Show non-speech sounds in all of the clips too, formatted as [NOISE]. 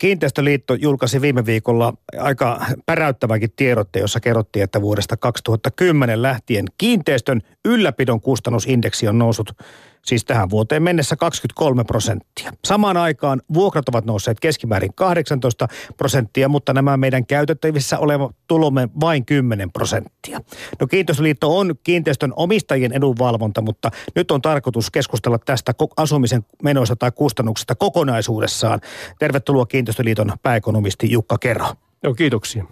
Kiinteistöliitto julkaisi viime viikolla aika päräyttävänkin tiedotte, jossa kerrottiin, että vuodesta 2010 lähtien kiinteistön ylläpidon kustannusindeksi on noussut siis tähän vuoteen mennessä 23 prosenttia. Samaan aikaan vuokrat ovat nousseet keskimäärin 18 prosenttia, mutta nämä meidän käytettävissä olevat tulomme vain 10 prosenttia. No Kiinteistöliitto on kiinteistön omistajien edunvalvonta, mutta nyt on tarkoitus keskustella tästä asumisen menoista tai kustannuksista kokonaisuudessaan. Tervetuloa Kiinteistöliiton pääekonomisti Jukka Kerro. Joo, kiitoksia.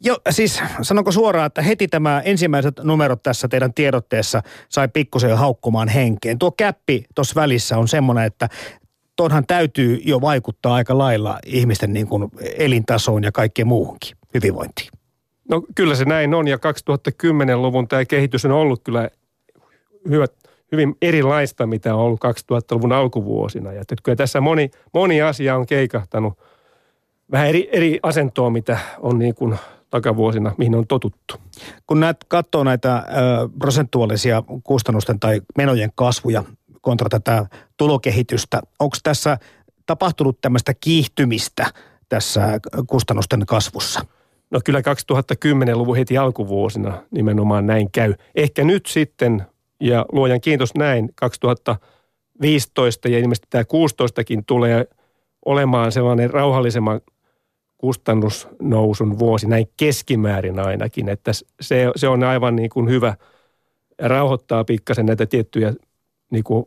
Joo, siis sanonko suoraan, että heti tämä ensimmäiset numerot tässä teidän tiedotteessa sai pikkusen jo haukkumaan henkeen. Tuo käppi tuossa välissä on semmoinen, että tuonhan täytyy jo vaikuttaa aika lailla ihmisten niin kuin elintasoon ja kaikkeen muuhunkin hyvinvointiin. No kyllä se näin on ja 2010-luvun tämä kehitys on ollut kyllä hyvä, hyvin erilaista, mitä on ollut 2000-luvun alkuvuosina. Ja että kyllä tässä moni, moni asia on keikahtanut vähän eri, eri asentoa, mitä on niin kuin takavuosina, mihin on totuttu. Kun näet, katsoo näitä ö, prosentuaalisia kustannusten tai menojen kasvuja kontra tätä tulokehitystä, onko tässä tapahtunut tämmöistä kiihtymistä tässä kustannusten kasvussa? No kyllä 2010-luvun heti alkuvuosina nimenomaan näin käy. Ehkä nyt sitten, ja luojan kiitos näin, 2015 ja ilmeisesti tämä 16kin tulee olemaan sellainen rauhallisemman kustannusnousun vuosi, näin keskimäärin ainakin, että se, se on aivan niin kuin hyvä rauhoittaa pikkasen näitä tiettyjä niin kuin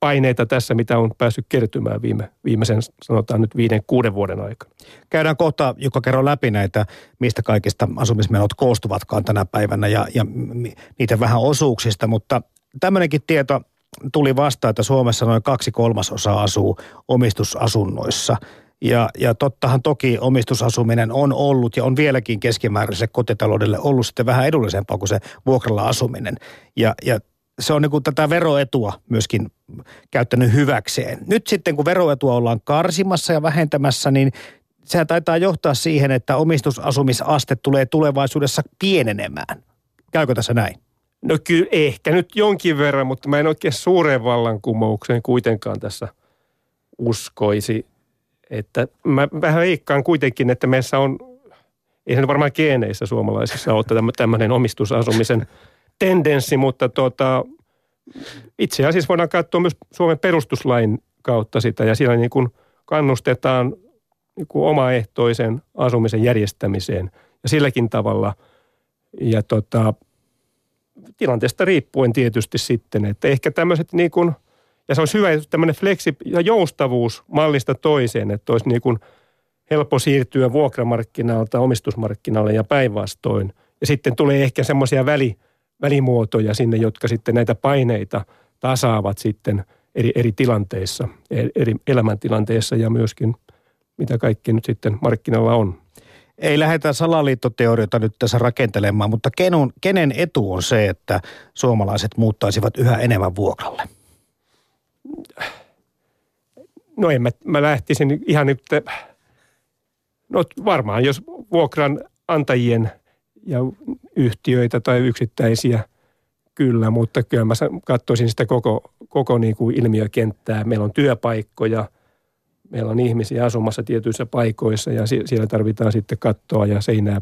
paineita tässä, mitä on päässyt kertymään viime, viimeisen, sanotaan nyt viiden, kuuden vuoden aikana. Käydään kohta, joka kerro läpi näitä, mistä kaikista asumismenot koostuvatkaan tänä päivänä ja, ja niitä vähän osuuksista, mutta tämmöinenkin tieto tuli vastaan, että Suomessa noin kaksi kolmasosaa asuu omistusasunnoissa – ja, ja tottahan toki omistusasuminen on ollut ja on vieläkin keskimääräiselle kotitaloudelle ollut sitten vähän edullisempaa kuin se vuokralla asuminen. Ja, ja se on niin tätä veroetua myöskin käyttänyt hyväkseen. Nyt sitten kun veroetua ollaan karsimassa ja vähentämässä, niin sehän taitaa johtaa siihen, että omistusasumisaste tulee tulevaisuudessa pienenemään. Käykö tässä näin? No kyllä ehkä nyt jonkin verran, mutta mä en oikein suureen vallankumoukseen kuitenkaan tässä uskoisi. Että mä vähän veikkaan kuitenkin, että meissä on, ei se varmaan geeneissä suomalaisissa ole tämmöinen omistusasumisen [LAUGHS] tendenssi, mutta tota, itse asiassa voidaan katsoa myös Suomen perustuslain kautta sitä ja siellä niin kuin kannustetaan niin kuin omaehtoisen asumisen järjestämiseen ja silläkin tavalla. Ja tota, tilanteesta riippuen tietysti sitten, että ehkä tämmöiset niin kuin – ja se olisi hyvä tämmöinen fleksi- ja joustavuus mallista toiseen, että olisi niin kuin helppo siirtyä vuokramarkkinalta omistusmarkkinalle ja päinvastoin. Ja sitten tulee ehkä semmoisia väli, välimuotoja sinne, jotka sitten näitä paineita tasaavat sitten eri, eri tilanteissa, eri elämäntilanteissa ja myöskin mitä kaikki nyt sitten markkinalla on. Ei lähdetä salaliittoteoriota nyt tässä rakentelemaan, mutta kenun, kenen etu on se, että suomalaiset muuttaisivat yhä enemmän vuokralle? No en mä, mä lähtisin ihan nyt, no varmaan jos vuokran antajien ja yhtiöitä tai yksittäisiä kyllä, mutta kyllä mä katsoisin sitä koko, koko niin kuin ilmiökenttää. Meillä on työpaikkoja, meillä on ihmisiä asumassa tietyissä paikoissa ja siellä tarvitaan sitten kattoa ja seinää,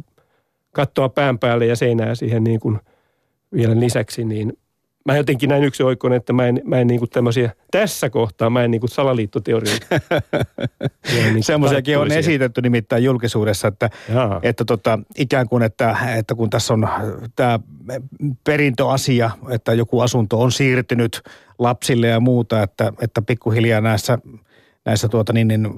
kattoa pään päälle ja seinää siihen niin kuin vielä lisäksi, niin mä jotenkin näin yksi oikon, että mä en, mä en niinku tämmöisiä, tässä kohtaa mä en niinku salaliittoteorioita. [LAUGHS] niin Semmoisiakin on esitetty nimittäin julkisuudessa, että, että tota, ikään kuin, että, että kun tässä on tämä perintöasia, että joku asunto on siirtynyt lapsille ja muuta, että, että pikkuhiljaa näissä näissä tuota niin, niin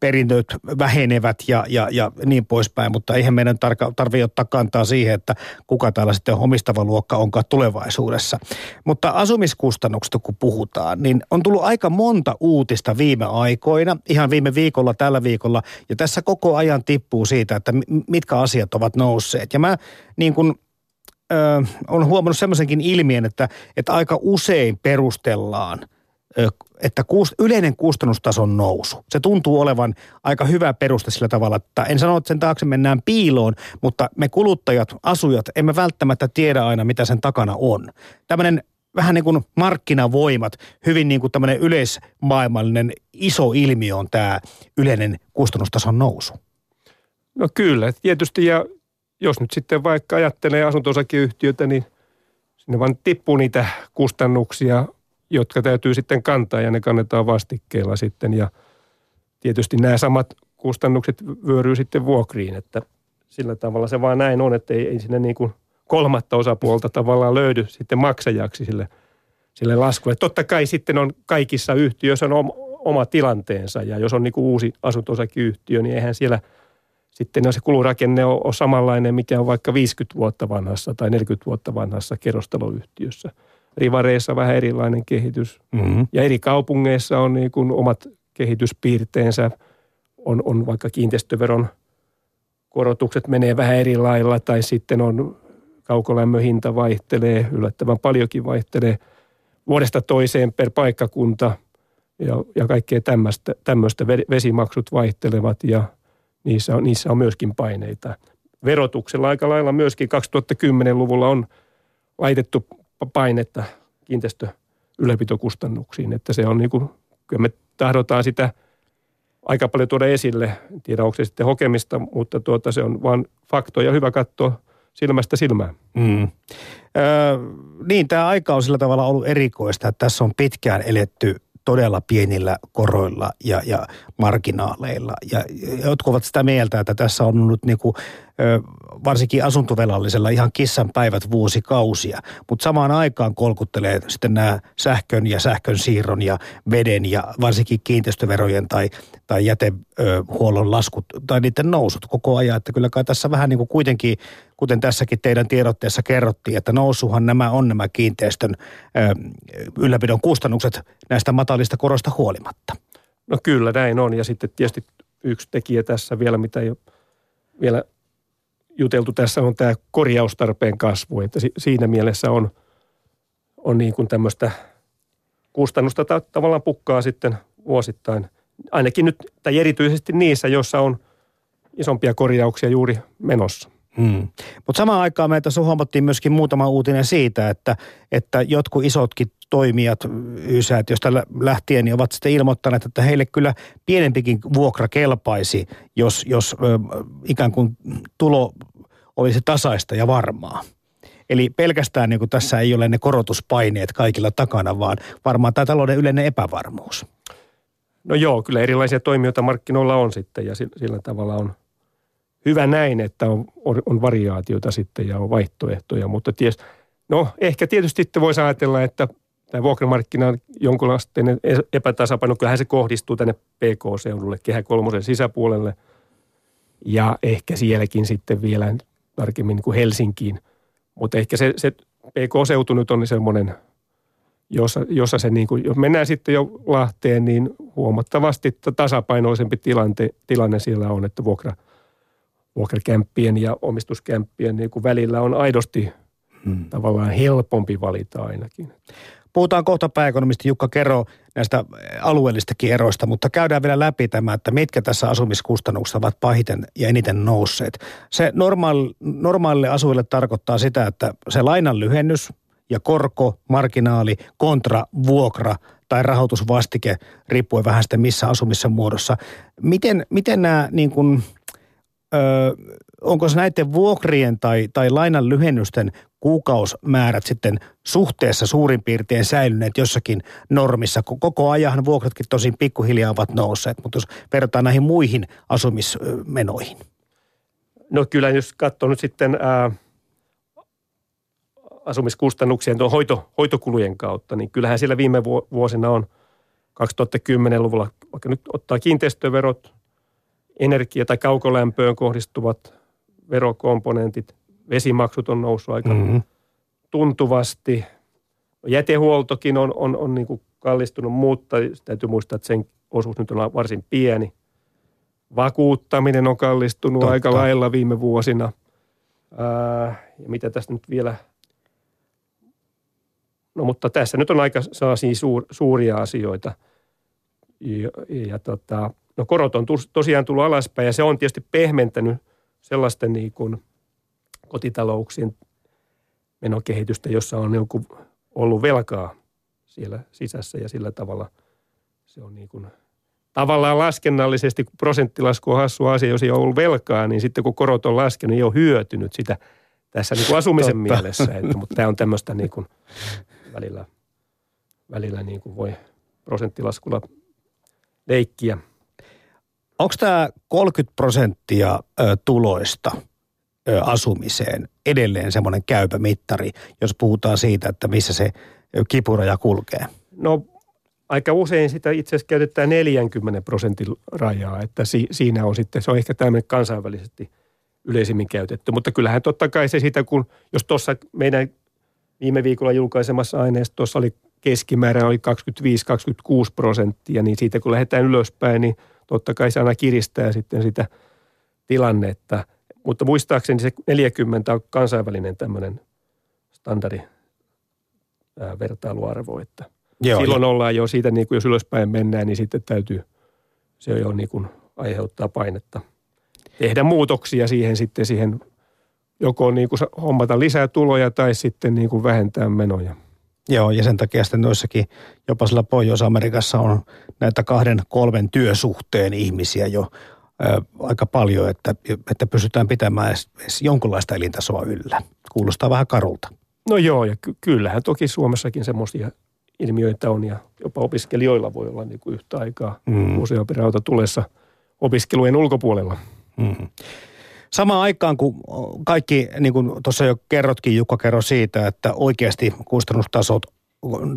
perintöt vähenevät ja, ja, ja niin poispäin, mutta eihän meidän tarvitse ottaa kantaa siihen, että kuka täällä sitten omistava luokka onkaan tulevaisuudessa. Mutta asumiskustannuksista kun puhutaan, niin on tullut aika monta uutista viime aikoina, ihan viime viikolla, tällä viikolla, ja tässä koko ajan tippuu siitä, että mitkä asiat ovat nousseet. Ja mä niin kuin Ö, on huomannut semmoisenkin ilmiön, että, että aika usein perustellaan – että yleinen kustannustason nousu, se tuntuu olevan aika hyvä peruste sillä tavalla, että en sano, että sen taakse mennään piiloon, mutta me kuluttajat, asujat, emme välttämättä tiedä aina, mitä sen takana on. Tämmöinen vähän niin kuin markkinavoimat, hyvin niin kuin tämmöinen yleismaailmallinen iso ilmiö on tämä yleinen kustannustason nousu? No kyllä, tietysti ja jos nyt sitten vaikka ajattelee asunto-osakeyhtiötä, niin sinne vaan tippuu niitä kustannuksia, jotka täytyy sitten kantaa ja ne kannetaan vastikkeella sitten ja tietysti nämä samat kustannukset vyöryy sitten vuokriin, että sillä tavalla se vaan näin on, että ei, ei sinne niin kuin kolmatta osapuolta tavallaan löydy sitten maksajaksi sille, sille laskulle. Totta kai sitten on kaikissa yhtiöissä on oma tilanteensa ja jos on niin kuin uusi asunto-osakeyhtiö, niin eihän siellä sitten se kulurakenne on, on samanlainen, mikä on vaikka 50 vuotta vanhassa tai 40 vuotta vanhassa kerrostaloyhtiössä. Rivareissa vähän erilainen kehitys mm-hmm. ja eri kaupungeissa on niin kuin omat kehityspiirteensä. On, on vaikka kiinteistöveron korotukset menee vähän eri lailla tai sitten on kaukolämmön hinta vaihtelee, yllättävän paljonkin vaihtelee vuodesta toiseen per paikkakunta ja, ja kaikkea tämmöistä, tämmöistä vesimaksut vaihtelevat ja niissä on, niissä on myöskin paineita. Verotuksella aika lailla myöskin 2010-luvulla on laitettu painetta kiinteistö ylläpitokustannuksiin, että se on niin kuin, kyllä me tahdotaan sitä aika paljon tuoda esille. En tiedä, onko se sitten hokemista, mutta tuota, se on vain faktoja hyvä katsoa silmästä silmään. Mm. Öö, niin, tämä aika on sillä tavalla ollut erikoista, että tässä on pitkään eletty todella pienillä koroilla ja, ja marginaaleilla. Ja jotkut ovat sitä mieltä, että tässä on ollut niin kuin, varsinkin asuntovelallisella ihan kissan päivät vuosikausia. Mutta samaan aikaan kolkuttelee sitten nämä sähkön ja sähkön siirron ja veden ja varsinkin kiinteistöverojen tai, tai jätehuollon laskut tai niiden nousut koko ajan. Että kyllä kai tässä vähän niin kuin kuitenkin, kuten tässäkin teidän tiedotteessa kerrottiin, että nousuhan nämä on nämä kiinteistön ylläpidon kustannukset näistä matalista koroista huolimatta. No kyllä näin on ja sitten tietysti yksi tekijä tässä vielä, mitä ei ole vielä juteltu tässä on tämä korjaustarpeen kasvu, että siinä mielessä on, on niin kuin tämmöistä kustannusta tavallaan pukkaa sitten vuosittain. Ainakin nyt, tai erityisesti niissä, joissa on isompia korjauksia juuri menossa. Hmm. Mutta samaan aikaan meitä huomattiin myöskin muutama uutinen siitä, että, että jotkut isotkin toimijat Y-säätiöstä lähtien niin ovat sitten ilmoittaneet, että heille kyllä pienempikin vuokra kelpaisi, jos, jos ikään kuin tulo olisi tasaista ja varmaa. Eli pelkästään niin kuin tässä ei ole ne korotuspaineet kaikilla takana, vaan varmaan tämä talouden yleinen epävarmuus. No joo, kyllä erilaisia toimijoita markkinoilla on sitten ja sillä tavalla on hyvä näin, että on, on, on variaatioita sitten ja on vaihtoehtoja, mutta ties, no ehkä tietysti sitten voisi ajatella, että tämä vuokramarkkinan jonkunlainen epätasapaino, kyllähän se kohdistuu tänne PK-seudulle, kehä kolmosen sisäpuolelle. Ja ehkä sielläkin sitten vielä tarkemmin niin kuin Helsinkiin. Mutta ehkä se, se PK-seutu nyt on semmoinen, jossa, jossa se niin kuin, jos mennään sitten jo Lahteen, niin huomattavasti tasapainoisempi tilante, tilanne siellä on, että vuokra, vuokrakämppien ja omistuskämppien niin kuin välillä on aidosti hmm. tavallaan helpompi valita ainakin. Puhutaan kohta pääekonomisti Jukka Kero näistä alueellistakin eroista, mutta käydään vielä läpi tämä, että mitkä tässä asumiskustannuksissa ovat pahiten ja eniten nousseet. Se normaali, normaalille asujille tarkoittaa sitä, että se lainan lyhennys ja korko, marginaali, kontra, vuokra tai rahoitusvastike, riippuen vähän sitten missä asumissa muodossa. Miten, miten nämä niin kuin, ö, onko se näiden vuokrien tai, tai lainan lyhennysten kuukausmäärät sitten suhteessa suurin piirtein säilyneet jossakin normissa. Koko ajan vuokratkin tosin pikkuhiljaa ovat nousseet, mutta jos verrataan näihin muihin asumismenoihin. No kyllä, jos katsoo nyt sitten ää, asumiskustannuksien tuon hoito, hoitokulujen kautta, niin kyllähän siellä viime vuosina on 2010-luvulla, vaikka nyt ottaa kiinteistöverot, energia- tai kaukolämpöön kohdistuvat verokomponentit, vesimaksut on noussut aika mm-hmm. tuntuvasti. Jätehuoltokin on, on, on niin kuin kallistunut, mutta täytyy muistaa, että sen osuus nyt on varsin pieni. Vakuuttaminen on kallistunut Totta. aika lailla viime vuosina. Ää, ja mitä tästä nyt vielä... No mutta tässä nyt on aika sellaisia suur, suuria asioita. Ja, ja tota, no korot on tosiaan tullut alaspäin ja se on tietysti pehmentänyt sellaisten niin kuin kotitalouksien menokehitystä, jossa on joku ollut velkaa siellä sisässä ja sillä tavalla se on niin kuin tavallaan laskennallisesti, kun prosenttilasku on hassu asia, jos ei ole ollut velkaa, niin sitten kun korot on laskenut, niin ei ole hyötynyt sitä tässä niin kuin asumisen mielessä. Että, mutta tämä on tämmöistä niin kuin välillä, välillä niin kuin voi prosenttilaskulla leikkiä. Onko tämä 30 prosenttia tuloista asumiseen edelleen semmoinen käypä mittari, jos puhutaan siitä, että missä se kipuraja kulkee? No aika usein sitä itse asiassa käytetään 40 prosentin rajaa, että si, siinä on sitten, se on ehkä tämmöinen kansainvälisesti yleisimmin käytetty. Mutta kyllähän totta kai se sitä, kun jos tuossa meidän viime viikolla julkaisemassa aineistossa oli keskimäärä oli 25-26 prosenttia, niin siitä kun lähdetään ylöspäin, niin totta kai se aina kiristää sitten sitä tilannetta. Mutta muistaakseni se 40 on kansainvälinen tämmöinen standardi vertailuarvo, että – Joo, silloin jo. ollaan jo siitä, niin kuin jos ylöspäin mennään, niin sitten täytyy, se jo niin kuin aiheuttaa painetta. Tehdä muutoksia siihen sitten siihen, joko niin kuin hommata lisää tuloja tai sitten niin kuin vähentää menoja. Joo, ja sen takia sitten noissakin, jopa sillä Pohjois-Amerikassa on näitä kahden, kolmen työsuhteen ihmisiä jo ää, aika paljon, että, että pystytään pitämään edes, edes jonkunlaista elintasoa yllä. Kuulostaa vähän karulta. No joo, ja ky- kyllähän toki Suomessakin semmoisia ilmiöitä on ja jopa opiskelijoilla voi olla niin kuin yhtä aikaa mm. useampi rauta tulessa opiskelujen ulkopuolella. Mm. Samaan aikaan, kun kaikki, niin kuin tuossa jo kerrotkin, Jukka kerro siitä, että oikeasti kustannustasot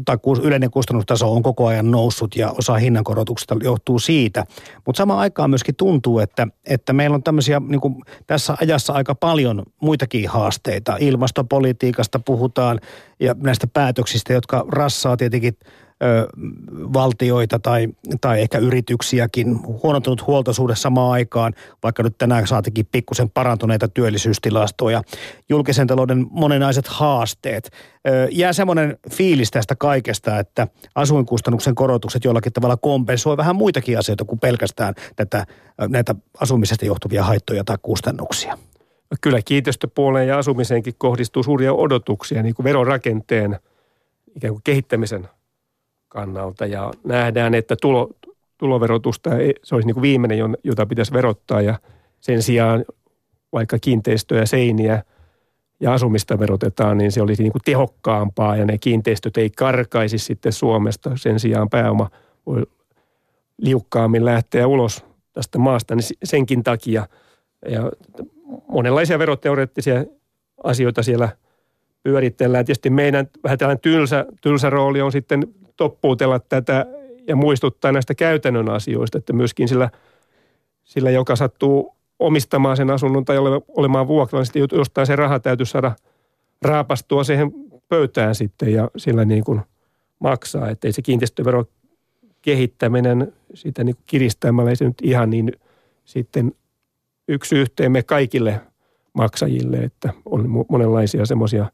tai yleinen kustannustaso on koko ajan noussut ja osa hinnankorotuksista johtuu siitä. Mutta samaan aikaan myöskin tuntuu, että, että meillä on tämmöisiä niin tässä ajassa aika paljon muitakin haasteita. Ilmastopolitiikasta puhutaan ja näistä päätöksistä, jotka rassaa tietenkin – ö, valtioita tai, tai ehkä yrityksiäkin, huonontunut huoltosuhde samaan aikaan, vaikka nyt tänään saatikin pikkusen parantuneita työllisyystilastoja, julkisen talouden monenaiset haasteet. Ö, jää semmoinen fiilis tästä kaikesta, että asuinkustannuksen korotukset jollakin tavalla kompensoi vähän muitakin asioita kuin pelkästään tätä, näitä asumisesta johtuvia haittoja tai kustannuksia. Kyllä kiinteistöpuoleen ja asumiseenkin kohdistuu suuria odotuksia niin kuin verorakenteen ikään kuin kehittämisen kannalta ja nähdään, että tulo, tuloverotusta se olisi niin kuin viimeinen, jota pitäisi verottaa ja sen sijaan vaikka kiinteistöjä, seiniä ja asumista verotetaan, niin se olisi niin kuin tehokkaampaa ja ne kiinteistöt ei karkaisi sitten Suomesta. Sen sijaan pääoma voi liukkaammin lähteä ulos tästä maasta niin senkin takia. Ja monenlaisia veroteoreettisia asioita siellä pyöritellään. Tietysti meidän vähän tällainen tylsä, tylsä rooli on sitten toppuutella tätä ja muistuttaa näistä käytännön asioista, että myöskin sillä, sillä joka sattuu omistamaan sen asunnon tai olemaan vuokralla, niin sitten jostain se raha täytyy saada raapastua siihen pöytään sitten ja sillä niin kuin maksaa. Että ei se kiinteistövero kehittäminen sitä niin kuin kiristämällä ei se nyt ihan niin sitten yksi yhteen me kaikille maksajille, että on monenlaisia semmoisia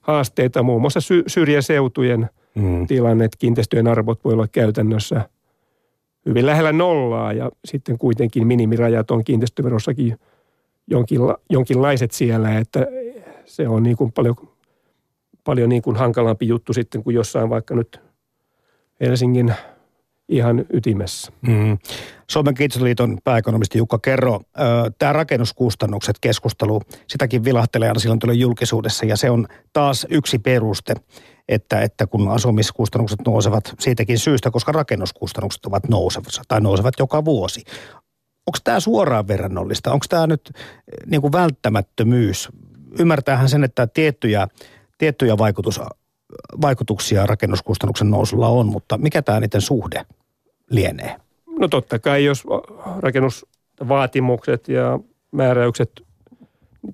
haasteita, muun muassa syrjäseutujen – mm. tilanne, että kiinteistöjen arvot voi olla käytännössä hyvin lähellä nollaa ja sitten kuitenkin minimirajat on kiinteistöverossakin jonkinla, jonkinlaiset siellä, että se on niin kuin paljon, paljon niin kuin hankalampi juttu sitten kuin jossain vaikka nyt Helsingin ihan ytimessä. Mm. Suomen kiinteistöliiton pääekonomisti Jukka Kerro, tämä rakennuskustannukset keskustelu, sitäkin vilahtelee aina silloin tulee julkisuudessa ja se on taas yksi peruste että, että kun asumiskustannukset nousevat siitäkin syystä, koska rakennuskustannukset ovat nousevassa tai nousevat joka vuosi. Onko tämä suoraan verrannollista? Onko tämä nyt eh, niin kuin välttämättömyys? Ymmärtäähän sen, että tiettyjä, tiettyjä vaikutus, vaikutuksia rakennuskustannuksen nousulla on, mutta mikä tämä niiden suhde lienee? No totta kai, jos rakennusvaatimukset ja määräykset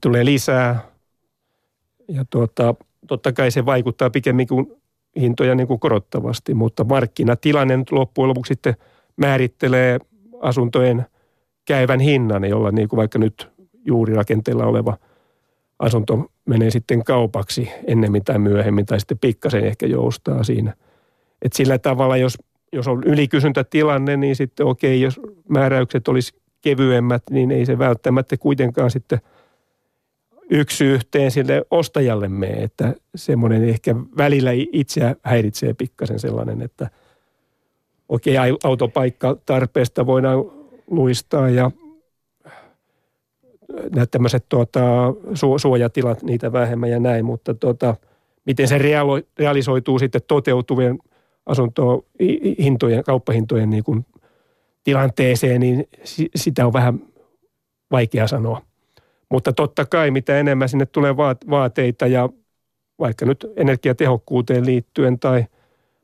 tulee lisää ja tuota, totta kai se vaikuttaa pikemmin kuin hintoja niin kuin korottavasti, mutta markkinatilanne nyt loppujen lopuksi sitten määrittelee asuntojen käyvän hinnan, jolla niin kuin vaikka nyt juuri rakenteella oleva asunto menee sitten kaupaksi ennemmin tai myöhemmin tai sitten pikkasen ehkä joustaa siinä. Et sillä tavalla, jos, jos on ylikysyntätilanne, niin sitten okei, jos määräykset olisi kevyemmät, niin ei se välttämättä kuitenkaan sitten – yksi yhteen sille ostajalle mene, että semmoinen ehkä välillä itseä häiritsee pikkasen sellainen, että okei, okay, autopaikka tarpeesta voidaan luistaa ja nämä tämmöiset tuota, su, suojatilat, niitä vähemmän ja näin, mutta tuota, miten se realo, realisoituu sitten toteutuvien asuntohintojen, kauppahintojen niin kuin tilanteeseen, niin sitä on vähän vaikea sanoa. Mutta totta kai, mitä enemmän sinne tulee vaateita ja vaikka nyt energiatehokkuuteen liittyen tai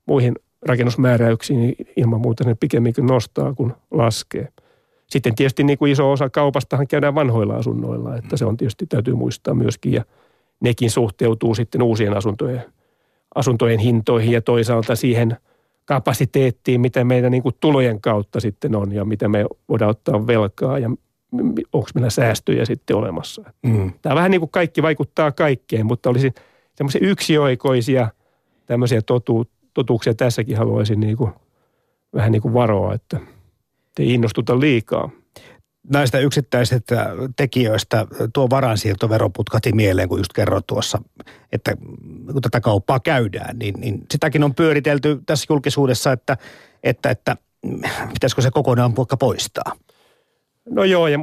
muihin rakennusmääräyksiin, niin ilman muuta ne pikemminkin nostaa kuin laskee. Sitten tietysti niin kuin iso osa kaupastahan käydään vanhoilla asunnoilla, että se on tietysti täytyy muistaa myöskin ja nekin suhteutuu sitten uusien asuntojen, asuntojen hintoihin ja toisaalta siihen kapasiteettiin, mitä meidän niin kuin tulojen kautta sitten on ja mitä me voidaan ottaa velkaa ja onko meillä säästöjä sitten olemassa. Mm. Tämä vähän niin kuin kaikki vaikuttaa kaikkeen, mutta olisi semmoisia yksioikoisia tämmöisiä totu, totuuksia tässäkin haluaisin niin kuin, vähän niin kuin varoa, että ei innostuta liikaa. Näistä yksittäisistä tekijöistä tuo varansiirtovero putkati mieleen, kun just kerroit tuossa, että kun tätä kauppaa käydään, niin, niin sitäkin on pyöritelty tässä julkisuudessa, että, että, että pitäisikö se kokonaan vaikka poistaa. No joo, ja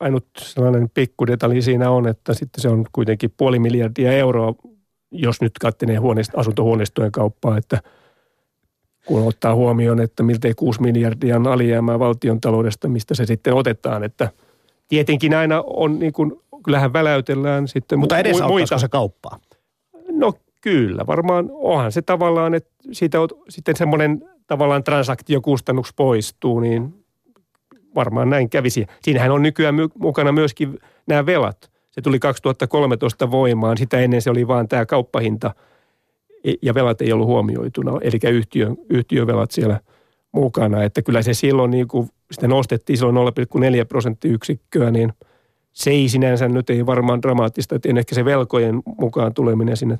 ainut sellainen pikkudetalji siinä on, että sitten se on kuitenkin puoli miljardia euroa, jos nyt kattelee huoneist, asuntohuoneistojen kauppaa, että kun ottaa huomioon, että miltei 6 miljardia on alijäämää valtion taloudesta, mistä se sitten otetaan, että tietenkin aina on niin kuin, kyllähän väläytellään sitten Mutta edes mu- muita. se kauppaa? No kyllä, varmaan onhan se tavallaan, että siitä on sitten semmoinen tavallaan transaktiokustannus poistuu, niin varmaan näin kävisi. Siinähän on nykyään mukana myöskin nämä velat. Se tuli 2013 voimaan, sitä ennen se oli vaan tämä kauppahinta e, ja velat ei ollut huomioituna, eli yhtiön, yhtiövelat siellä mukana. Että kyllä se silloin, niin kuin sitä nostettiin silloin 0,4 prosenttiyksikköä, niin se ei sinänsä nyt ei varmaan dramaattista, että ehkä se velkojen mukaan tuleminen sinne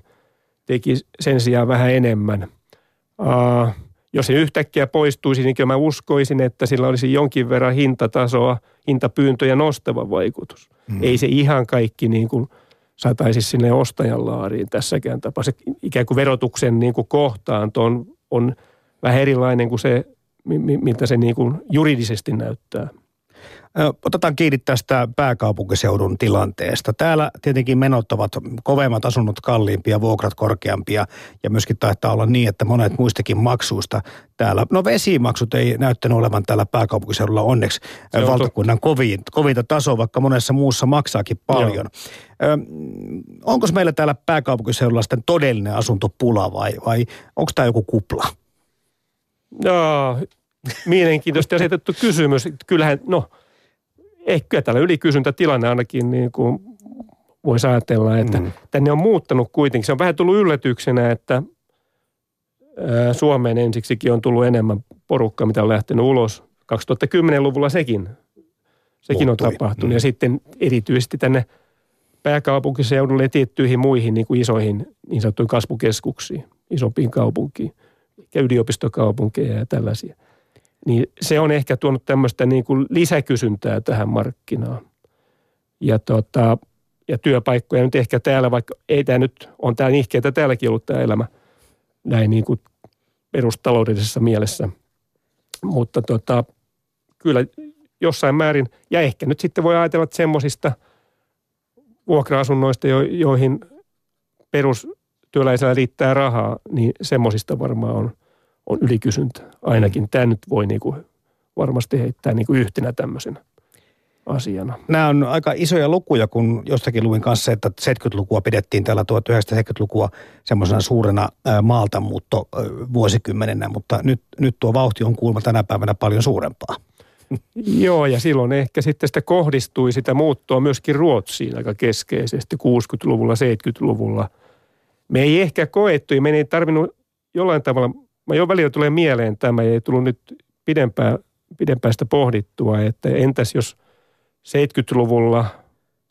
teki sen sijaan vähän enemmän. Uh, jos se yhtäkkiä poistuisi, niin mä uskoisin, että sillä olisi jonkin verran hintatasoa, hintapyyntöjä nostava vaikutus. Mm. Ei se ihan kaikki niin kuin sataisi sinne ostajan laariin tässäkään tapauksessa. Ikään kuin verotuksen niin kuin kohtaanto on, on vähän erilainen kuin se, miltä se niin kuin juridisesti näyttää. Otetaan kiinni tästä pääkaupunkiseudun tilanteesta. Täällä tietenkin menot ovat kovemmat, asunnot kalliimpia, vuokrat korkeampia ja myöskin taitaa olla niin, että monet muistakin maksuista täällä. No vesimaksut ei näyttänyt olevan täällä pääkaupunkiseudulla onneksi on valtakunnan kovin, kovinta tasoa, vaikka monessa muussa maksaakin paljon. Ö, onko meillä täällä pääkaupunkiseudulla sitten todellinen asuntopula vai, vai onko tämä joku kupla? No, mielenkiintoisesti asetettu kysymys. Kyllähän, no – ehkä täällä ylikysyntätilanne ainakin niin kuin voisi ajatella, että mm. tänne on muuttanut kuitenkin. Se on vähän tullut yllätyksenä, että Suomeen ensiksikin on tullut enemmän porukkaa, mitä on lähtenyt ulos. 2010-luvulla sekin, sekin on tapahtunut. Mm. Ja sitten erityisesti tänne pääkaupunkiseudulle ja tiettyihin muihin niin kuin isoihin niin sanottuihin kasvukeskuksiin, isompiin kaupunkiin, ja yliopistokaupunkeja ja tällaisia – niin se on ehkä tuonut tämmöistä niin kuin lisäkysyntää tähän markkinaan. Ja, tota, ja työpaikkoja nyt ehkä täällä, vaikka ei tämä nyt, on tämä nihkeetä täälläkin ollut tämä elämä näin niin kuin perustaloudellisessa mielessä. Mutta tota, kyllä jossain määrin, ja ehkä nyt sitten voi ajatella, että semmoisista vuokra-asunnoista, joihin perustyöläisellä riittää rahaa, niin semmoisista varmaan on – on ylikysyntä. Ainakin tämä nyt voi niin kuin varmasti heittää niin kuin yhtenä tämmöisenä asiana. Nämä on aika isoja lukuja, kun jostakin luin kanssa, että 70-lukua pidettiin täällä 1970-lukua semmoisena suurena maaltamuutto vuosikymmenenä, mutta nyt, nyt tuo vauhti on kuulemma tänä päivänä paljon suurempaa. [LAUGHS] Joo, ja silloin ehkä sitten sitä kohdistui sitä muuttoa myöskin Ruotsiin aika keskeisesti 60-luvulla, 70-luvulla. Me ei ehkä koettu, ja me ei tarvinnut jollain tavalla mä jo välillä tulee mieleen tämä, ei tullut nyt pidempään sitä pohdittua, että entäs jos 70-luvulla,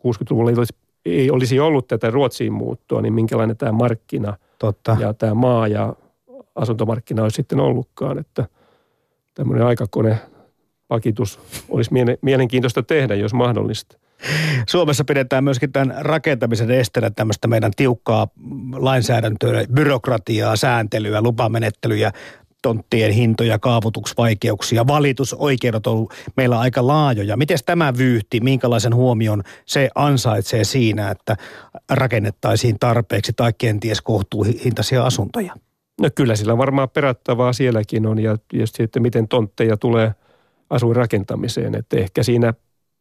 60-luvulla ei olisi, ei olisi ollut tätä Ruotsiin muuttoa, niin minkälainen tämä markkina Totta. ja tämä maa ja asuntomarkkina olisi sitten ollutkaan, että tämmöinen aikakone pakitus olisi mielenkiintoista tehdä, jos mahdollista. Suomessa pidetään myöskin tämän rakentamisen esteenä tämmöistä meidän tiukkaa lainsäädäntöä, byrokratiaa, sääntelyä, lupamenettelyjä. tonttien hintoja, kaavoituksvaikeuksia, valitusoikeudet on meillä aika laajoja. Miten tämä vyyhti, minkälaisen huomion se ansaitsee siinä, että rakennettaisiin tarpeeksi tai kenties kohtuuhintaisia asuntoja? No kyllä sillä varmaan perattavaa sielläkin on ja tietysti, että miten tontteja tulee asuinrakentamiseen. Että ehkä siinä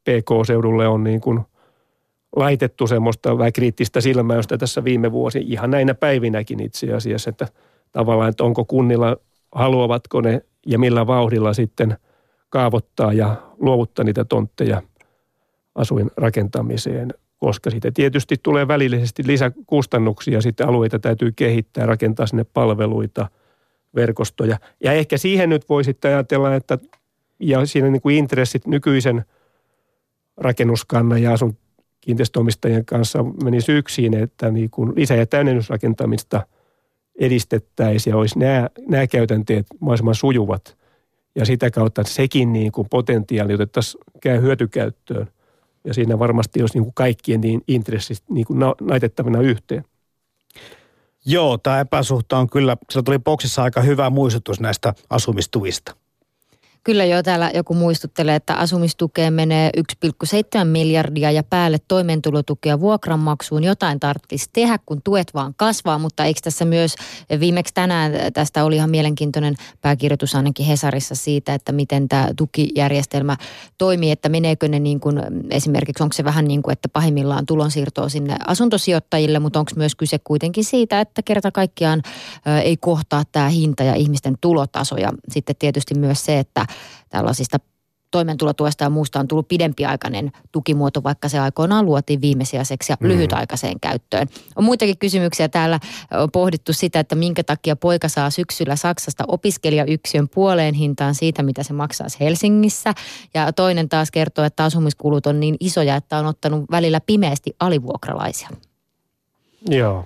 PK-seudulle on niin kuin laitettu semmoista vähän kriittistä silmäystä tässä viime vuosi, ihan näinä päivinäkin itse asiassa, että tavallaan, että onko kunnilla, haluavatko ne ja millä vauhdilla sitten kaavoittaa ja luovuttaa niitä tontteja asuinrakentamiseen, koska siitä tietysti tulee välillisesti lisäkustannuksia, sitten alueita täytyy kehittää, rakentaa sinne palveluita, verkostoja. Ja ehkä siihen nyt voi sitten ajatella, että ja siinä niin kuin intressit nykyisen rakennuskannan ja asun kiinteistöomistajien kanssa meni syksiin, että niin kuin lisä- ja täydennysrakentamista edistettäisiin ja olisi nämä, nämä käytänteet mahdollisimman sujuvat. Ja sitä kautta sekin niin kuin potentiaali otettaisiin käy hyötykäyttöön. Ja siinä varmasti olisi niin kuin kaikkien niin intressit niin kuin naitettavina yhteen. Joo, tämä epäsuhta on kyllä, se tuli boksissa aika hyvä muistutus näistä asumistuista. Kyllä jo täällä joku muistuttelee, että asumistukeen menee 1,7 miljardia ja päälle toimeentulotukea vuokranmaksuun. Jotain tarvitsisi tehdä, kun tuet vaan kasvaa, mutta eikö tässä myös viimeksi tänään tästä oli ihan mielenkiintoinen pääkirjoitus ainakin Hesarissa siitä, että miten tämä tukijärjestelmä toimii, että meneekö ne niin kuin esimerkiksi, onko se vähän niin kuin, että pahimmillaan tulonsiirtoa sinne asuntosijoittajille, mutta onko myös kyse kuitenkin siitä, että kerta kaikkiaan ei kohtaa tämä hinta ja ihmisten tulotaso ja sitten tietysti myös se, että tällaisista toimeentulotuesta ja muusta on tullut pidempiaikainen tukimuoto, vaikka se aikoinaan luotiin viimesijaiseksi ja mm. lyhytaikaiseen käyttöön. On muitakin kysymyksiä täällä. On pohdittu sitä, että minkä takia poika saa syksyllä Saksasta opiskelijayksiön puoleen hintaan siitä, mitä se maksaa Helsingissä. Ja toinen taas kertoo, että asumiskulut on niin isoja, että on ottanut välillä pimeästi alivuokralaisia. Joo,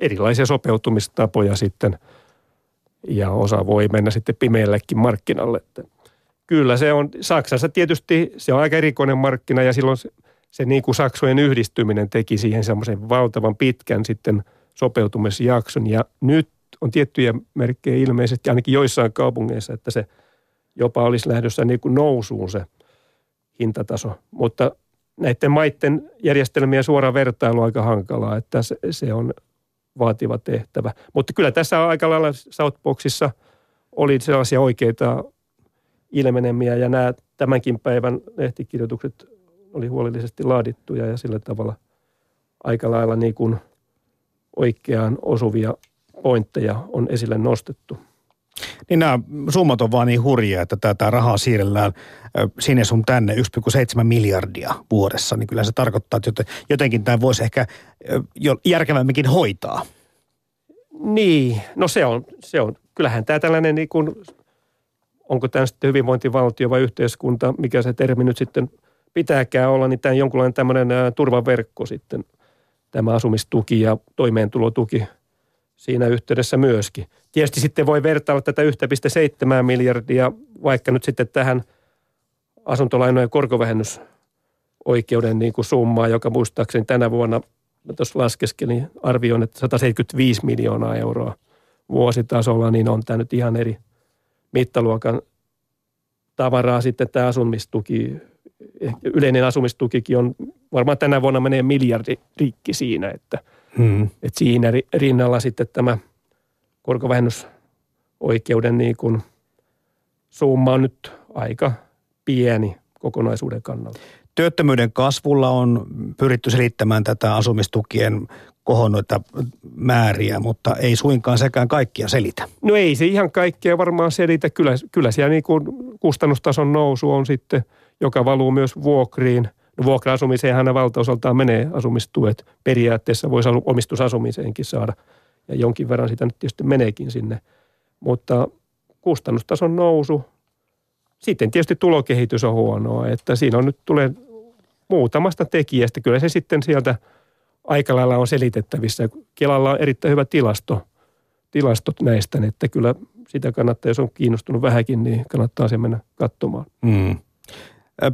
erilaisia sopeutumistapoja sitten – ja osa voi mennä sitten pimeällekin markkinalle. Että kyllä se on, Saksassa tietysti se on aika erikoinen markkina ja silloin se, se niin kuin saksojen yhdistyminen teki siihen semmoisen valtavan pitkän sitten sopeutumisjakson ja nyt on tiettyjä merkkejä ilmeisesti ainakin joissain kaupungeissa, että se jopa olisi lähdössä niin kuin nousuun se hintataso. Mutta näiden maiden järjestelmien suora vertailu on aika hankalaa, että se, se on vaativa tehtävä. Mutta kyllä tässä aika lailla Southboxissa oli sellaisia oikeita ilmenemiä ja nämä tämänkin päivän lehtikirjoitukset oli huolellisesti laadittuja ja sillä tavalla aika lailla niin kuin oikeaan osuvia pointteja on esille nostettu. Niin nämä summat on vaan niin hurjia, että tätä rahaa siirrellään sinne sun tänne 1,7 miljardia vuodessa. Niin kyllä se tarkoittaa, että jotenkin tämä voisi ehkä jo järkevämminkin hoitaa. Niin, no se on, se on. Kyllähän tämä tällainen niin kuin, onko tämä sitten hyvinvointivaltio vai yhteiskunta, mikä se termi nyt sitten pitääkään olla, niin tämä on jonkunlainen tämmöinen turvaverkko sitten, tämä asumistuki ja toimeentulotuki – siinä yhteydessä myöskin. Tietysti sitten voi vertailla tätä 1,7 miljardia vaikka nyt sitten tähän asuntolainojen korkovähennysoikeuden niin kuin summaa, joka muistaakseni tänä vuonna, mä tuossa laskeskelin, arvioin, että 175 miljoonaa euroa vuositasolla, niin on tämä nyt ihan eri mittaluokan tavaraa sitten tämä asumistuki. Yleinen asumistukikin on, varmaan tänä vuonna menee miljardi rikki siinä, että – Hmm. Et siinä rinnalla sitten tämä korkovähennysoikeuden niin kuin summa on nyt aika pieni kokonaisuuden kannalta. Työttömyyden kasvulla on pyritty selittämään tätä asumistukien kohonnoita määriä, mutta ei suinkaan sekään kaikkia selitä. No ei se ihan kaikkea varmaan selitä. Kyllä, kyllä siellä niin kuin kustannustason nousu on sitten, joka valuu myös vuokriin – No vuokra-asumiseenhan valtaosaltaan menee asumistuet. Periaatteessa voisi omistusasumiseenkin saada ja jonkin verran sitä nyt tietysti meneekin sinne. Mutta kustannustason nousu, sitten tietysti tulokehitys on huonoa, että siinä on nyt tulee muutamasta tekijästä. Kyllä se sitten sieltä aika lailla on selitettävissä. Kelalla on erittäin hyvä tilasto, tilastot näistä, että kyllä sitä kannattaa, jos on kiinnostunut vähänkin, niin kannattaa se mennä katsomaan. Mm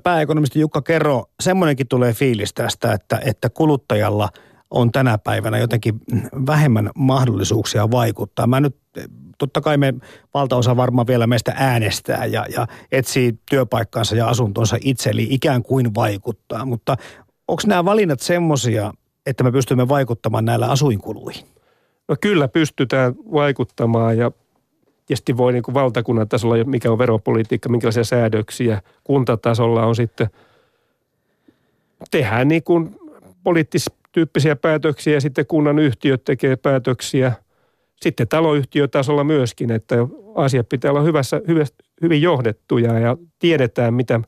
pääekonomisti Jukka Kerro, semmoinenkin tulee fiilis tästä, että, että kuluttajalla on tänä päivänä jotenkin vähemmän mahdollisuuksia vaikuttaa. Mä nyt totta kai me valtaosa varmaan vielä meistä äänestää ja, ja etsii työpaikkaansa ja asuntonsa itse, eli ikään kuin vaikuttaa. Mutta onko nämä valinnat semmoisia, että me pystymme vaikuttamaan näillä asuinkuluihin? No kyllä pystytään vaikuttamaan ja tietysti voi niin kuin valtakunnan tasolla, mikä on veropolitiikka, minkälaisia säädöksiä. Kuntatasolla on sitten, tehdään niin kuin poliittistyyppisiä päätöksiä ja sitten kunnan yhtiöt tekee päätöksiä. Sitten taloyhtiötasolla myöskin, että asiat pitää olla hyvässä, hyvin johdettuja ja tiedetään, mitä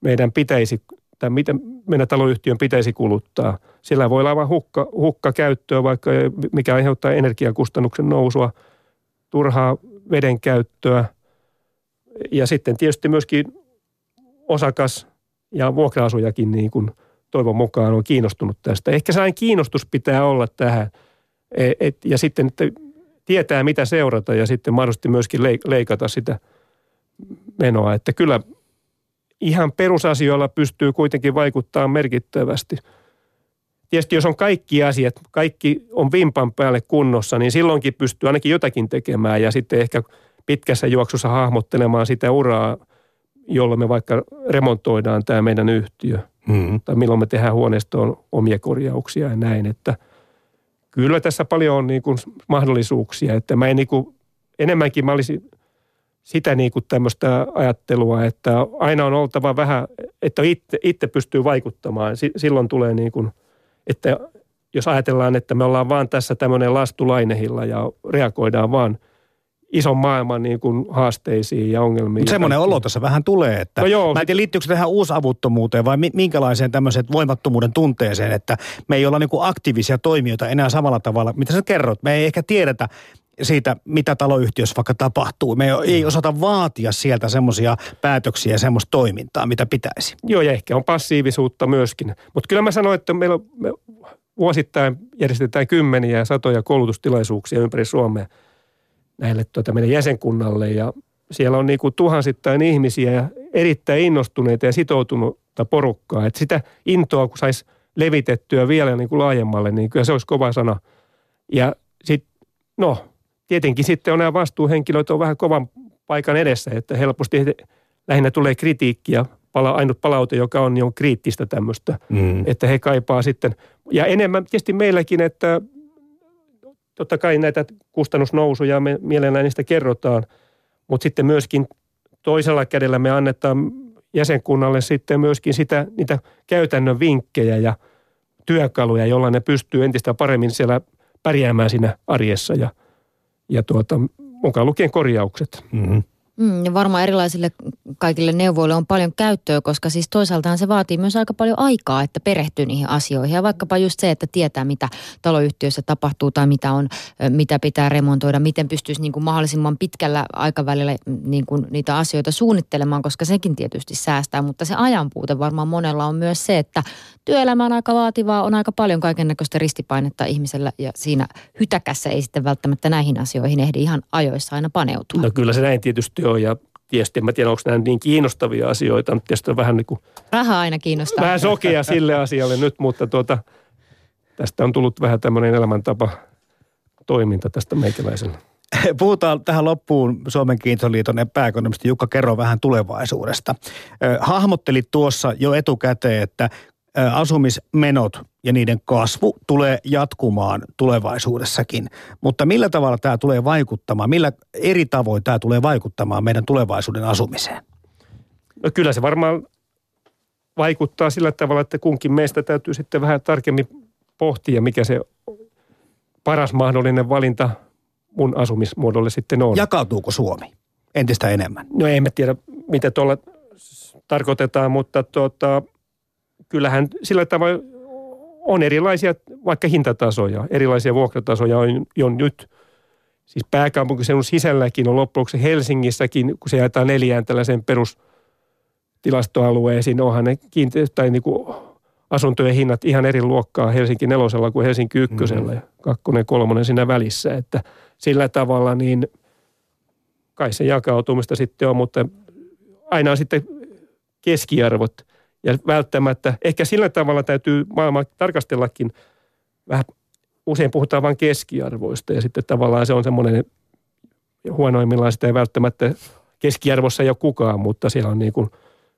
meidän pitäisi tai mitä meidän taloyhtiön pitäisi kuluttaa. Sillä voi olla vain hukka, hukka käyttöä, vaikka mikä aiheuttaa energiakustannuksen nousua, turhaa veden käyttöä. Ja sitten tietysti myöskin osakas ja vuokra-asujakin niin kuin toivon mukaan on kiinnostunut tästä. Ehkä sellainen kiinnostus pitää olla tähän. Et, et, ja sitten, että tietää mitä seurata ja sitten mahdollisesti myöskin leikata sitä menoa. Että kyllä ihan perusasioilla pystyy kuitenkin vaikuttaa merkittävästi. Tietysti jos on kaikki asiat, kaikki on vimpan päälle kunnossa, niin silloinkin pystyy ainakin jotakin tekemään ja sitten ehkä pitkässä juoksussa hahmottelemaan sitä uraa, jolla me vaikka remontoidaan tämä meidän yhtiö. Mm-hmm. Tai milloin me tehdään huoneistoon omia korjauksia ja näin, että kyllä tässä paljon on niin kuin mahdollisuuksia, että mä en niin kuin, enemmänkin mä olisin sitä niin kuin tämmöistä ajattelua, että aina on oltava vähän, että itse, itse pystyy vaikuttamaan. Silloin tulee niin kuin, että jos ajatellaan, että me ollaan vaan tässä tämmöinen lastulainehilla ja reagoidaan vaan ison maailman niin kuin haasteisiin ja ongelmiin. Mutta semmoinen olo tässä vähän tulee, että no joo, mä en tiedä liittyykö se tähän uusavuttomuuteen vai minkälaiseen tämmöiseen voimattomuuden tunteeseen, että me ei olla niin kuin aktiivisia toimijoita enää samalla tavalla, mitä sä kerrot. Me ei ehkä tiedetä, siitä, mitä taloyhtiössä vaikka tapahtuu. Me ei osata vaatia sieltä semmoisia päätöksiä ja semmoista toimintaa, mitä pitäisi. Joo, ja ehkä on passiivisuutta myöskin. Mutta kyllä mä sanoin, että meillä on, me vuosittain järjestetään kymmeniä ja satoja koulutustilaisuuksia ympäri Suomea näille tuota, meidän jäsenkunnalle. Ja siellä on niin kuin tuhansittain ihmisiä ja erittäin innostuneita ja sitoutunutta porukkaa. Että sitä intoa, kun saisi levitettyä vielä niin kuin laajemmalle, niin kyllä se olisi kova sana. Ja sitten, no, tietenkin sitten on nämä vastuuhenkilöt on vähän kovan paikan edessä, että helposti lähinnä tulee kritiikkiä. Pala, ainut palaute, joka on, niin on kriittistä tämmöistä, mm. että he kaipaa sitten. Ja enemmän tietysti meilläkin, että totta kai näitä kustannusnousuja me mielellään niistä kerrotaan, mutta sitten myöskin toisella kädellä me annetaan jäsenkunnalle sitten myöskin sitä, niitä käytännön vinkkejä ja työkaluja, joilla ne pystyy entistä paremmin siellä pärjäämään siinä arjessa ja ja tuota, mukaan lukien korjaukset. Mm-hmm. Mm, ja varmaan erilaisille kaikille neuvoille on paljon käyttöä, koska siis toisaaltaan se vaatii myös aika paljon aikaa, että perehtyy niihin asioihin. Ja vaikkapa just se, että tietää, mitä taloyhtiössä tapahtuu tai mitä, on, mitä pitää remontoida, miten pystyisi niin kuin mahdollisimman pitkällä aikavälillä niin kuin niitä asioita suunnittelemaan, koska sekin tietysti säästää. Mutta se ajanpuute varmaan monella on myös se, että työelämä on aika vaativaa, on aika paljon kaiken näköistä ristipainetta ihmisellä ja siinä hytäkässä ei sitten välttämättä näihin asioihin ehdi ihan ajoissa aina paneutua. No kyllä se näin tietysti ja tietysti en mä tiedä, onko nämä niin kiinnostavia asioita, mutta tietysti on vähän niin kuin... Raha aina kiinnostaa. Vähän sokea sille asialle nyt, mutta tuota, tästä on tullut vähän tämmöinen elämäntapa toiminta tästä meikäläisellä. Puhutaan tähän loppuun Suomen kiintoliiton pääekonomisti Jukka Kerro vähän tulevaisuudesta. Hahmottelit tuossa jo etukäteen, että asumismenot ja niiden kasvu tulee jatkumaan tulevaisuudessakin. Mutta millä tavalla tämä tulee vaikuttamaan, millä eri tavoin tämä tulee vaikuttamaan meidän tulevaisuuden asumiseen? No kyllä se varmaan vaikuttaa sillä tavalla, että kunkin meistä täytyy sitten vähän tarkemmin pohtia, mikä se paras mahdollinen valinta mun asumismuodolle sitten on. Jakautuuko Suomi entistä enemmän? No en mä tiedä, mitä tuolla tarkoitetaan, mutta tuota, kyllähän sillä tavalla on erilaisia vaikka hintatasoja, erilaisia vuokratasoja on jo nyt. Siis pääkaupunkiseudun sisälläkin on loppujen Helsingissäkin, kun se jaetaan neljään tällaisen perustilastoalueisiin, onhan ne kiinte- tai niin kuin asuntojen hinnat ihan eri luokkaa Helsinki nelosella kuin Helsinki ykkösellä mm-hmm. ja kakkonen, kolmonen siinä välissä. Että sillä tavalla niin kai se jakautumista sitten on, mutta aina on sitten keskiarvot – ja välttämättä, ehkä sillä tavalla täytyy maailmaa tarkastellakin vähän, usein puhutaan vain keskiarvoista ja sitten tavallaan se on semmoinen huonoimmillaan sitä ei välttämättä keskiarvossa ole kukaan, mutta siellä on niin kuin,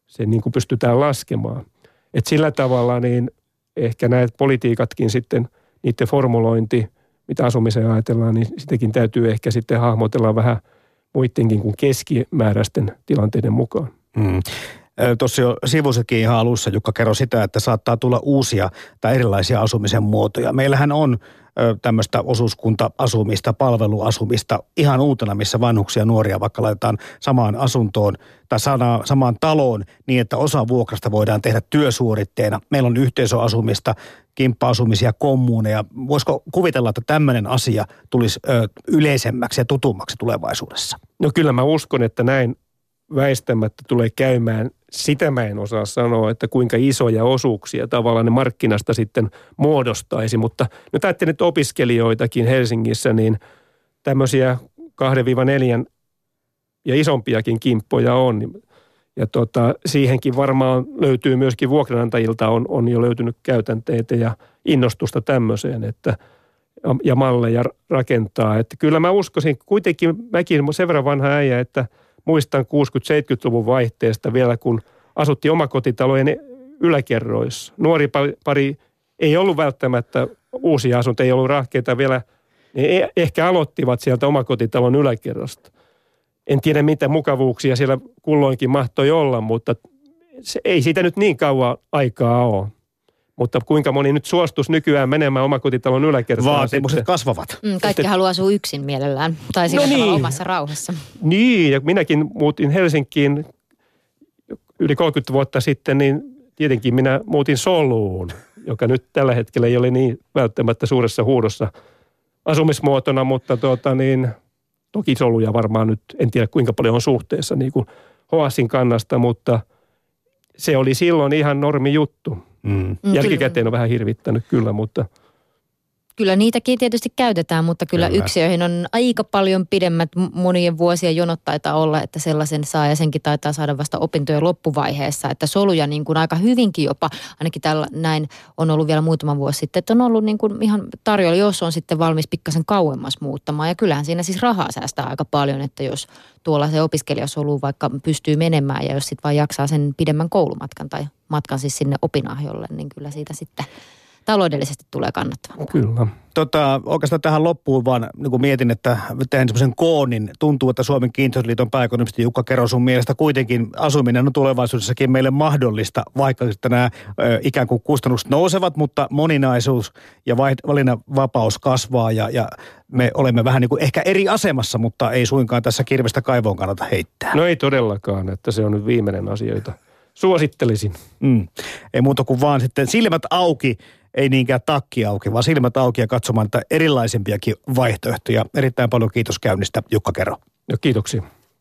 se niin kuin pystytään laskemaan. Et sillä tavalla niin ehkä näitä politiikatkin sitten, niiden formulointi, mitä asumiseen ajatellaan, niin sitäkin täytyy ehkä sitten hahmotella vähän muidenkin kuin keskimääräisten tilanteiden mukaan. Mm. Tuossa jo sivusekin ihan alussa, joka kerro sitä, että saattaa tulla uusia tai erilaisia asumisen muotoja. Meillähän on tämmöistä osuuskunta-asumista, palveluasumista ihan uutena, missä vanhuksia nuoria vaikka laitetaan samaan asuntoon tai samaan taloon niin, että osa vuokrasta voidaan tehdä työsuoritteena. Meillä on yhteisöasumista, kimppa-asumisia, kommuuneja. Voisiko kuvitella, että tämmöinen asia tulisi yleisemmäksi ja tutummaksi tulevaisuudessa? No kyllä mä uskon, että näin väistämättä tulee käymään. Sitä mä en osaa sanoa, että kuinka isoja osuuksia tavallaan ne markkinasta sitten muodostaisi. Mutta nyt ajattelen, että opiskelijoitakin Helsingissä, niin tämmöisiä 2-4 ja isompiakin kimppoja on. Ja tota, siihenkin varmaan löytyy myöskin vuokranantajilta on, on jo löytynyt käytänteitä ja innostusta tämmöiseen, että ja malleja rakentaa. Että kyllä mä uskoisin, kuitenkin mäkin sen verran vanha äijä, että – muistan 60-70-luvun vaihteesta vielä, kun asuttiin omakotitalojen yläkerroissa. Nuori pari ei ollut välttämättä uusia asuntoja, ei ollut rahkeita vielä, niin e-, ehkä aloittivat sieltä omakotitalon yläkerrosta. En tiedä, mitä mukavuuksia siellä kulloinkin mahtoi olla, mutta se, ei siitä nyt niin kauan aikaa ole. Mutta kuinka moni nyt suostus nykyään menemään omakotitalon yläkertaan? Vaatimukset sitten. kasvavat. Mm, kaikki sitten... haluaa asua yksin mielellään tai sillä no niin. omassa rauhassa. Niin, ja minäkin muutin Helsinkiin yli 30 vuotta sitten, niin tietenkin minä muutin Soluun, joka nyt tällä hetkellä ei ole niin välttämättä suuressa huudossa asumismuotona, mutta tuota niin, toki soluja varmaan nyt, en tiedä kuinka paljon on suhteessa niin kuin Hoasin kannasta, mutta se oli silloin ihan normi juttu. Mm. mm. Jälkikäteen on vähän hirvittänyt kyllä, mutta – Kyllä niitäkin tietysti käytetään, mutta kyllä, kyllä. yksiöihin on aika paljon pidemmät monien vuosien jonot taitaa olla, että sellaisen saa ja senkin taitaa saada vasta opintojen loppuvaiheessa. Että soluja niin kuin aika hyvinkin jopa, ainakin tällä näin on ollut vielä muutama vuosi sitten, että on ollut niin kuin ihan tarjolla, jos on sitten valmis pikkasen kauemmas muuttamaan. Ja kyllähän siinä siis rahaa säästää aika paljon, että jos tuolla se opiskelijasolu vaikka pystyy menemään ja jos sitten vaan jaksaa sen pidemmän koulumatkan tai matkan siis sinne opinahjolle, niin kyllä siitä sitten – taloudellisesti tulee kannattavaa. Kyllä. Tota, oikeastaan tähän loppuun vaan niin kun mietin, että teen semmoisen koon, niin tuntuu, että Suomen kiinteistöliiton pääekonomisti Jukka Kero sun mielestä kuitenkin asuminen on tulevaisuudessakin meille mahdollista, vaikka että nämä ö, ikään kuin kustannukset nousevat, mutta moninaisuus ja valinnanvapaus kasvaa ja, ja me olemme vähän niin kuin ehkä eri asemassa, mutta ei suinkaan tässä kirvestä kaivoon kannata heittää. No ei todellakaan, että se on nyt viimeinen asioita. Suosittelisin. Mm. Ei muuta kuin vaan sitten silmät auki ei niinkään takki auki, vaan silmät auki ja katsomaan että erilaisempiakin vaihtoehtoja. Erittäin paljon kiitos käynnistä, Jukka Kero. No, kiitoksia.